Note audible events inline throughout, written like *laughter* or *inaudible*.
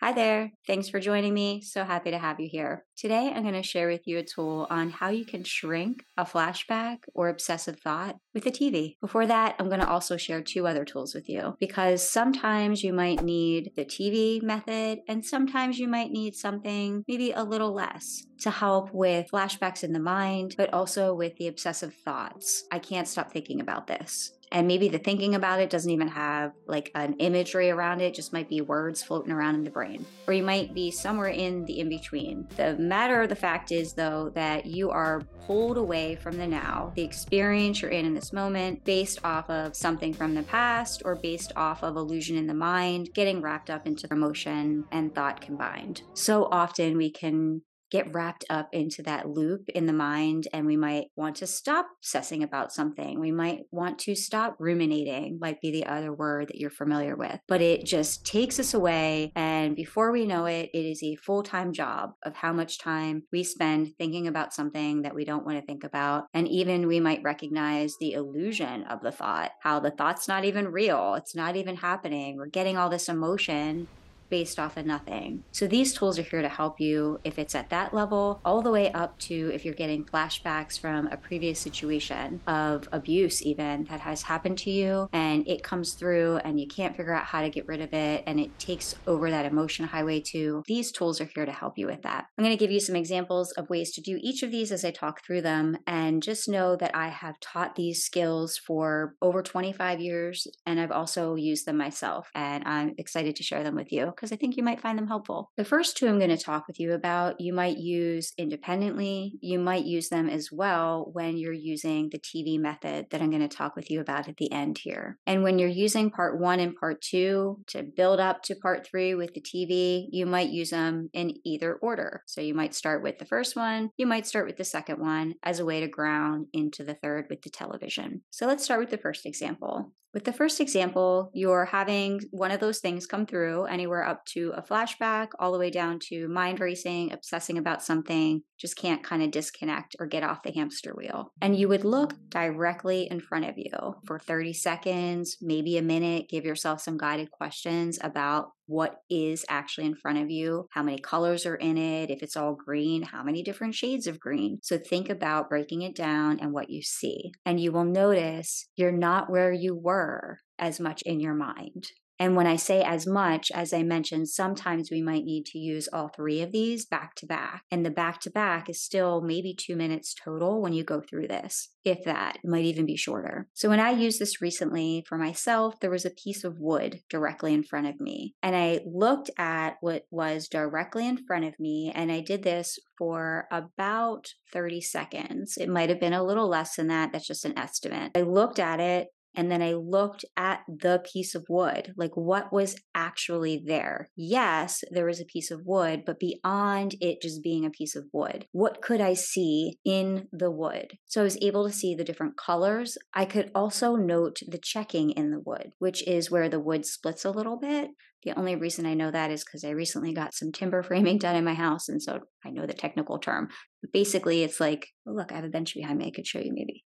Hi there. Thanks for joining me. So happy to have you here. Today, I'm going to share with you a tool on how you can shrink a flashback or obsessive thought with a TV. Before that, I'm going to also share two other tools with you because sometimes you might need the TV method and sometimes you might need something maybe a little less to help with flashbacks in the mind, but also with the obsessive thoughts. I can't stop thinking about this and maybe the thinking about it doesn't even have like an imagery around it just might be words floating around in the brain. Or you might be somewhere in the in between the matter of the fact is though that you are pulled away from the now the experience you're in in this moment based off of something from the past or based off of illusion in the mind getting wrapped up into emotion and thought combined. So often we can get wrapped up into that loop in the mind and we might want to stop obsessing about something. We might want to stop ruminating, might be the other word that you're familiar with. But it just takes us away. And before we know it, it is a full time job of how much time we spend thinking about something that we don't want to think about. And even we might recognize the illusion of the thought, how the thought's not even real, it's not even happening. We're getting all this emotion based off of nothing. So these tools are here to help you if it's at that level, all the way up to if you're getting flashbacks from a previous situation of abuse, even that has happened to you, and it comes through and you can't figure out how to get rid of it, and it takes over that emotion highway too. These tools are here to help you with that. I'm going to give you some examples of ways to do each of these as I talk through them, and just know that I have taught these skills for over 25 years, and I've also used them myself, and I'm excited to share them with you because I think you might find them helpful. The first two I'm going to talk with you about, you might use independently. You might use them as well when you're using the TV method that I'm going to talk with you about at the end here. And when you're using part one and part two to build up to part three with the TV, you might use them in either order. So you might start with the first one, you might start with the second one as a way to ground into the third with the television. So let's start with the first example. With the first example, you're having one of those things come through anywhere up to a flashback, all the way down to mind racing, obsessing about something, just can't kind of disconnect or get off the hamster wheel. And you would look directly in front of you for 30 seconds, maybe a minute, give yourself some guided questions about what is actually in front of you, how many colors are in it, if it's all green, how many different shades of green. So think about breaking it down and what you see. And you will notice you're not where you were as much in your mind. And when I say as much, as I mentioned, sometimes we might need to use all three of these back to back. And the back to back is still maybe two minutes total when you go through this, if that, it might even be shorter. So when I used this recently for myself, there was a piece of wood directly in front of me. And I looked at what was directly in front of me, and I did this for about 30 seconds. It might have been a little less than that. That's just an estimate. I looked at it and then I looked at the piece of wood, like what was actually there. Yes, there was a piece of wood, but beyond it just being a piece of wood, what could I see in the wood? So I was able to see the different colors. I could also note the checking in the wood, which is where the wood splits a little bit. The only reason I know that is because I recently got some timber *laughs* framing done in my house. And so I know the technical term. But basically, it's like, oh, look, I have a bench behind me. I could show you maybe.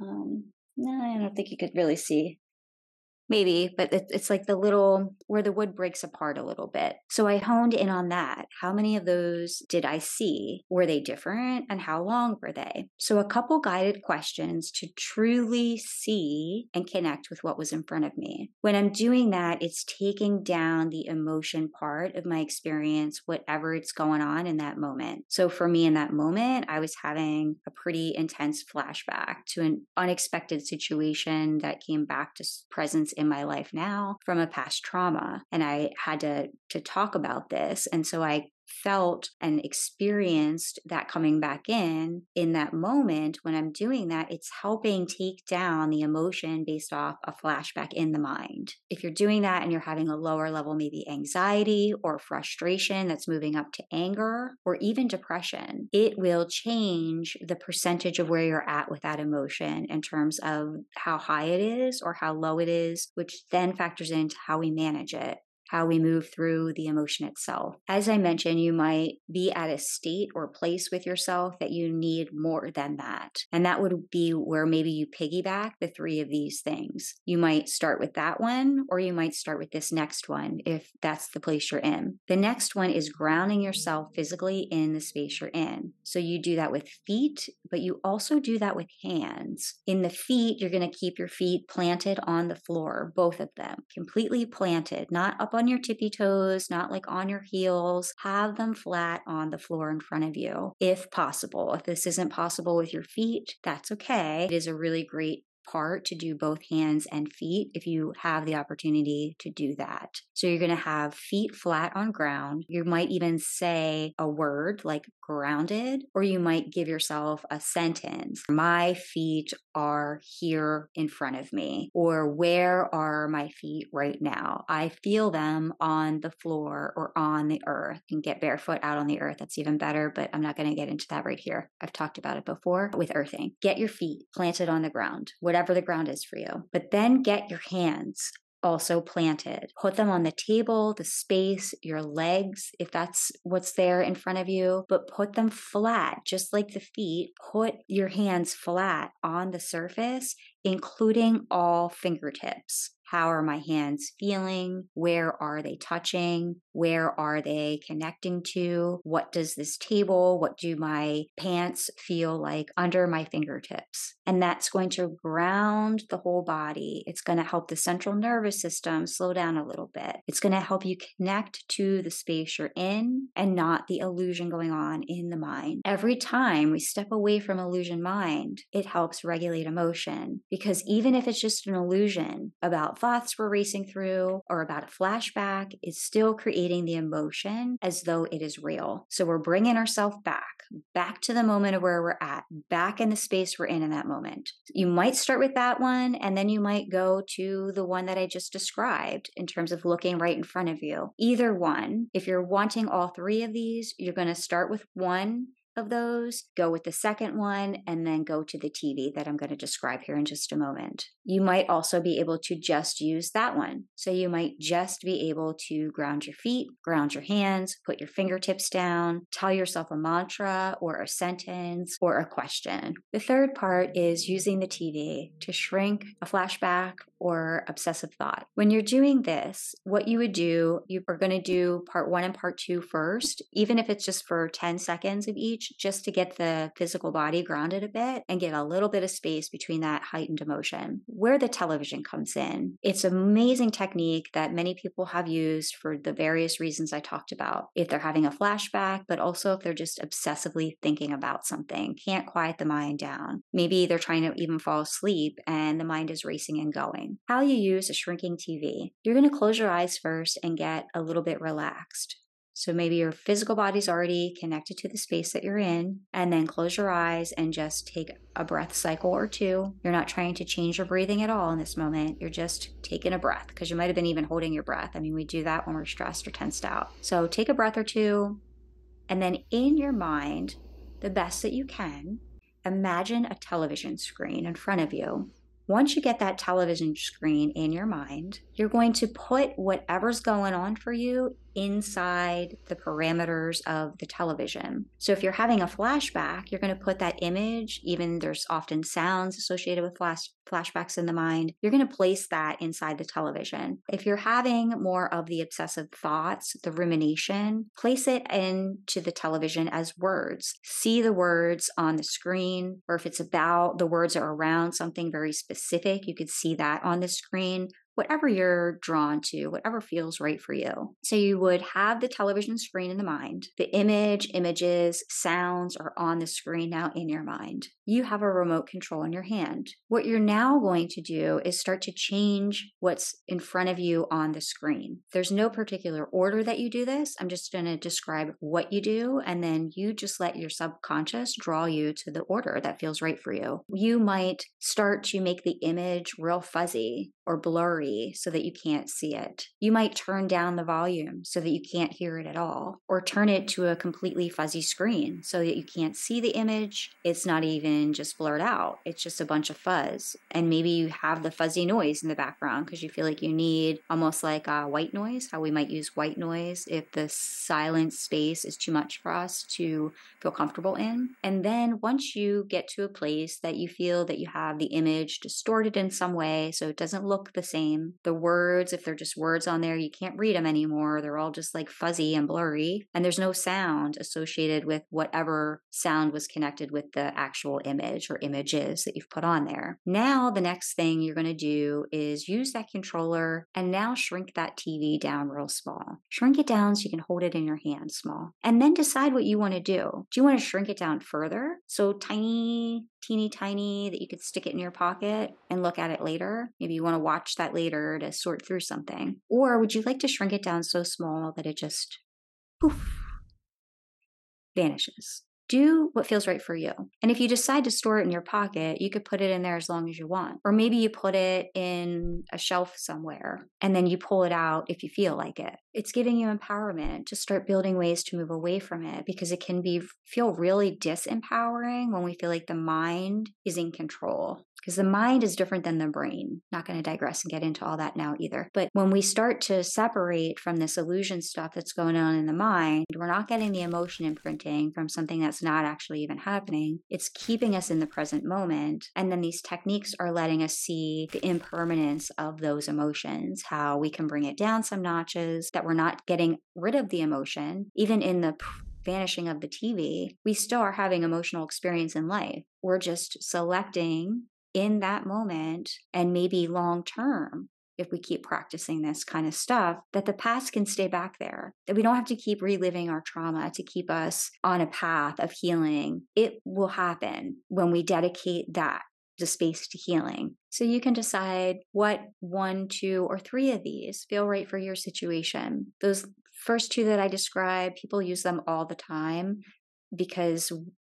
Um, no, I don't think you could really see Maybe, but it's like the little where the wood breaks apart a little bit. So I honed in on that. How many of those did I see? Were they different and how long were they? So a couple guided questions to truly see and connect with what was in front of me. When I'm doing that, it's taking down the emotion part of my experience, whatever it's going on in that moment. So for me in that moment, I was having a pretty intense flashback to an unexpected situation that came back to presence in my life now from a past trauma and I had to to talk about this and so I felt and experienced that coming back in in that moment when I'm doing that, it's helping take down the emotion based off a flashback in the mind. If you're doing that and you're having a lower level, maybe anxiety or frustration that's moving up to anger or even depression, it will change the percentage of where you're at with that emotion in terms of how high it is or how low it is, which then factors into how we manage it. How we move through the emotion itself. As I mentioned, you might be at a state or place with yourself that you need more than that. And that would be where maybe you piggyback the three of these things. You might start with that one, or you might start with this next one if that's the place you're in. The next one is grounding yourself physically in the space you're in. So you do that with feet, but you also do that with hands. In the feet, you're going to keep your feet planted on the floor, both of them, completely planted, not up on your tippy toes, not like on your heels. Have them flat on the floor in front of you, if possible. If this isn't possible with your feet, that's okay. It is a really great part to do both hands and feet if you have the opportunity to do that. So you're going to have feet flat on ground. You might even say a word like grounded, or you might give yourself a sentence. My feet are here in front of me, or where are my feet right now? I feel them on the floor or on the earth. and get barefoot out on the earth. That's even better, but I'm not going to get into that right here. I've talked about it before with earthing. Get your feet planted on the ground, whatever the ground is for you. But then get your hands also planted. Put them on the table, the space, your legs, if that's what's there in front of you, but put them flat, just like the feet. Put your hands flat on the surface, including all fingertips. How are my hands feeling? Where are they touching? Where are they connecting to? What does this table, what do my pants feel like under my fingertips? And that's going to ground the whole body. It's going to help the central nervous system slow down a little bit. It's going to help you connect to the space you're in and not the illusion going on in the mind. Every time we step away from illusion mind, it helps regulate emotion because even if it's just an illusion about thoughts we're racing through or about a flashback it's still creating the emotion as though it is real. So we're bringing ourselves back, back to the moment of where we're at, back in the space we're in in that moment. You might start with that one, and then you might go to the one that I just described in terms of looking right in front of you. Either one, if you're wanting all three of these, you're going to start with one of those, go with the second one, and then go to the TV that I'm going to describe here in just a moment. You might also be able to just use that one. So you might just be able to ground your feet, ground your hands, put your fingertips down, tell yourself a mantra or a sentence or a question. The third part is using the TV to shrink a flashback or obsessive thought. When you're doing this, what you would do, you are going to do part one and part two first, even if it's just for 10 seconds of each, just to get the physical body grounded a bit and get a little bit of space between that heightened emotion. Where the television comes in, it's an amazing technique that many people have used for the various reasons I talked about. If they're having a flashback, but also if they're just obsessively thinking about something, can't quiet the mind down. Maybe they're trying to even fall asleep and the mind is racing and going. How you use a shrinking TV. You're going to close your eyes first and get a little bit relaxed. So maybe your physical body's already connected to the space that you're in, and then close your eyes and just take a breath cycle or two. You're not trying to change your breathing at all in this moment. You're just taking a breath because you might have been even holding your breath. I mean, we do that when we're stressed or tensed out. So take a breath or two, and then in your mind, the best that you can, imagine a television screen in front of you once you get that television screen in your mind, you're going to put whatever's going on for you inside the parameters of the television. So if you're having a flashback, you're going to put that image, even there's often sounds associated with flash flashbacks in the mind, you're going to place that inside the television. If you're having more of the obsessive thoughts, the rumination, place it into the television as words. See the words on the screen, or if it's about the words are around something very specific, you could see that on the screen whatever you're drawn to, whatever feels right for you. So you would have the television screen in the mind. The image, images, sounds are on the screen now in your mind. You have a remote control in your hand. What you're now going to do is start to change what's in front of you on the screen. There's no particular order that you do this. I'm just going to describe what you do, and then you just let your subconscious draw you to the order that feels right for you. You might start to make the image real fuzzy or blurry so that you can't see it. You might turn down the volume so that you can't hear it at all, or turn it to a completely fuzzy screen so that you can't see the image. It's not even just blurred out, it's just a bunch of fuzz. And maybe you have the fuzzy noise in the background because you feel like you need almost like white noise, how we might use white noise if the silent space is too much for us to feel comfortable in. And then once you get to a place that you feel that you have the image distorted in some way, so it doesn't look the same, the words, if they're just words on there, you can't read them anymore. They're all just like fuzzy and blurry, and there's no sound associated with whatever sound was connected with the actual image or images that you've put on there. Now, the next thing you're going to do is use that controller and now shrink that TV down real small. Shrink it down so you can hold it in your hand small, and then decide what you want to do. Do you want to shrink it down further? So tiny, teeny tiny that you could stick it in your pocket and look at it later. Maybe you want to watch that later to sort through something. Or would you like to shrink it down so small that it just poof vanishes? do what feels right for you. And if you decide to store it in your pocket, you could put it in there as long as you want. Or maybe you put it in a shelf somewhere and then you pull it out if you feel like it. It's giving you empowerment to start building ways to move away from it because it can be feel really disempowering when we feel like the mind is in control because the mind is different than the brain. Not going to digress and get into all that now either. But when we start to separate from this illusion stuff that's going on in the mind, we're not getting the emotion imprinting from something that's not actually even happening. It's keeping us in the present moment. And then these techniques are letting us see the impermanence of those emotions, how we can bring it down some notches, that we're not getting rid of the emotion, even in the vanishing of the TV, we still are having emotional experience in life. We're just selecting in that moment and maybe long term if we keep practicing this kind of stuff, that the past can stay back there, that we don't have to keep reliving our trauma to keep us on a path of healing. It will happen when we dedicate that the space to healing. So you can decide what one, two, or three of these feel right for your situation. Those first two that I described, people use them all the time because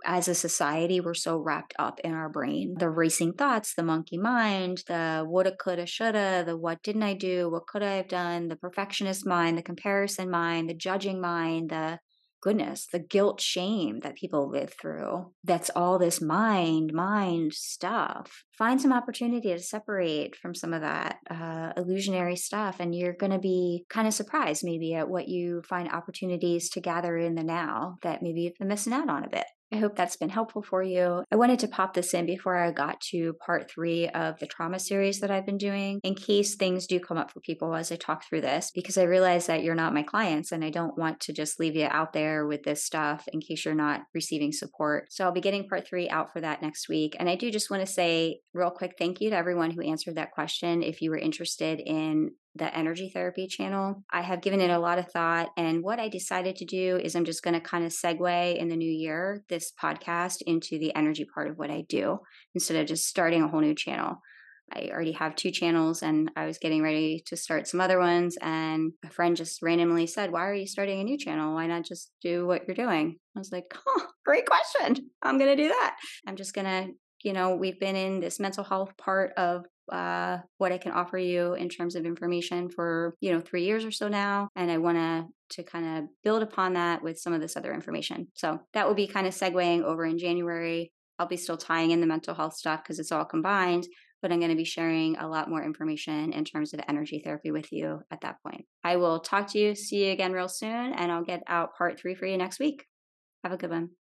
as a society, we're so wrapped up in our brain. The racing thoughts, the monkey mind, the woulda, coulda, shoulda, the what didn't I do, what could I have done, the perfectionist mind, the comparison mind, the judging mind, the goodness, the guilt, shame that people live through. That's all this mind, mind stuff. Find some opportunity to separate from some of that uh, illusionary stuff, and you're going to be kind of surprised maybe at what you find opportunities to gather in the now that maybe you've been missing out on a bit. I hope that's been helpful for you. I wanted to pop this in before I got to part three of the trauma series that I've been doing in case things do come up for people as I talk through this, because I realize that you're not my clients and I don't want to just leave you out there with this stuff in case you're not receiving support. So I'll be getting part three out for that next week. And I do just want to say real quick thank you to everyone who answered that question. If you were interested in the energy therapy channel. I have given it a lot of thought. And what I decided to do is I'm just going to kind of segue in the new year this podcast into the energy part of what I do instead of just starting a whole new channel. I already have two channels and I was getting ready to start some other ones. And a friend just randomly said, Why are you starting a new channel? Why not just do what you're doing? I was like, Oh, great question. I'm going to do that. I'm just going to you know, we've been in this mental health part of uh, what I can offer you in terms of information for you know three years or so now, and I want to to kind of build upon that with some of this other information. So that will be kind of segueing over in January. I'll be still tying in the mental health stuff because it's all combined, but I'm going to be sharing a lot more information in terms of energy therapy with you at that point. I will talk to you, see you again real soon, and I'll get out part three for you next week. Have a good one.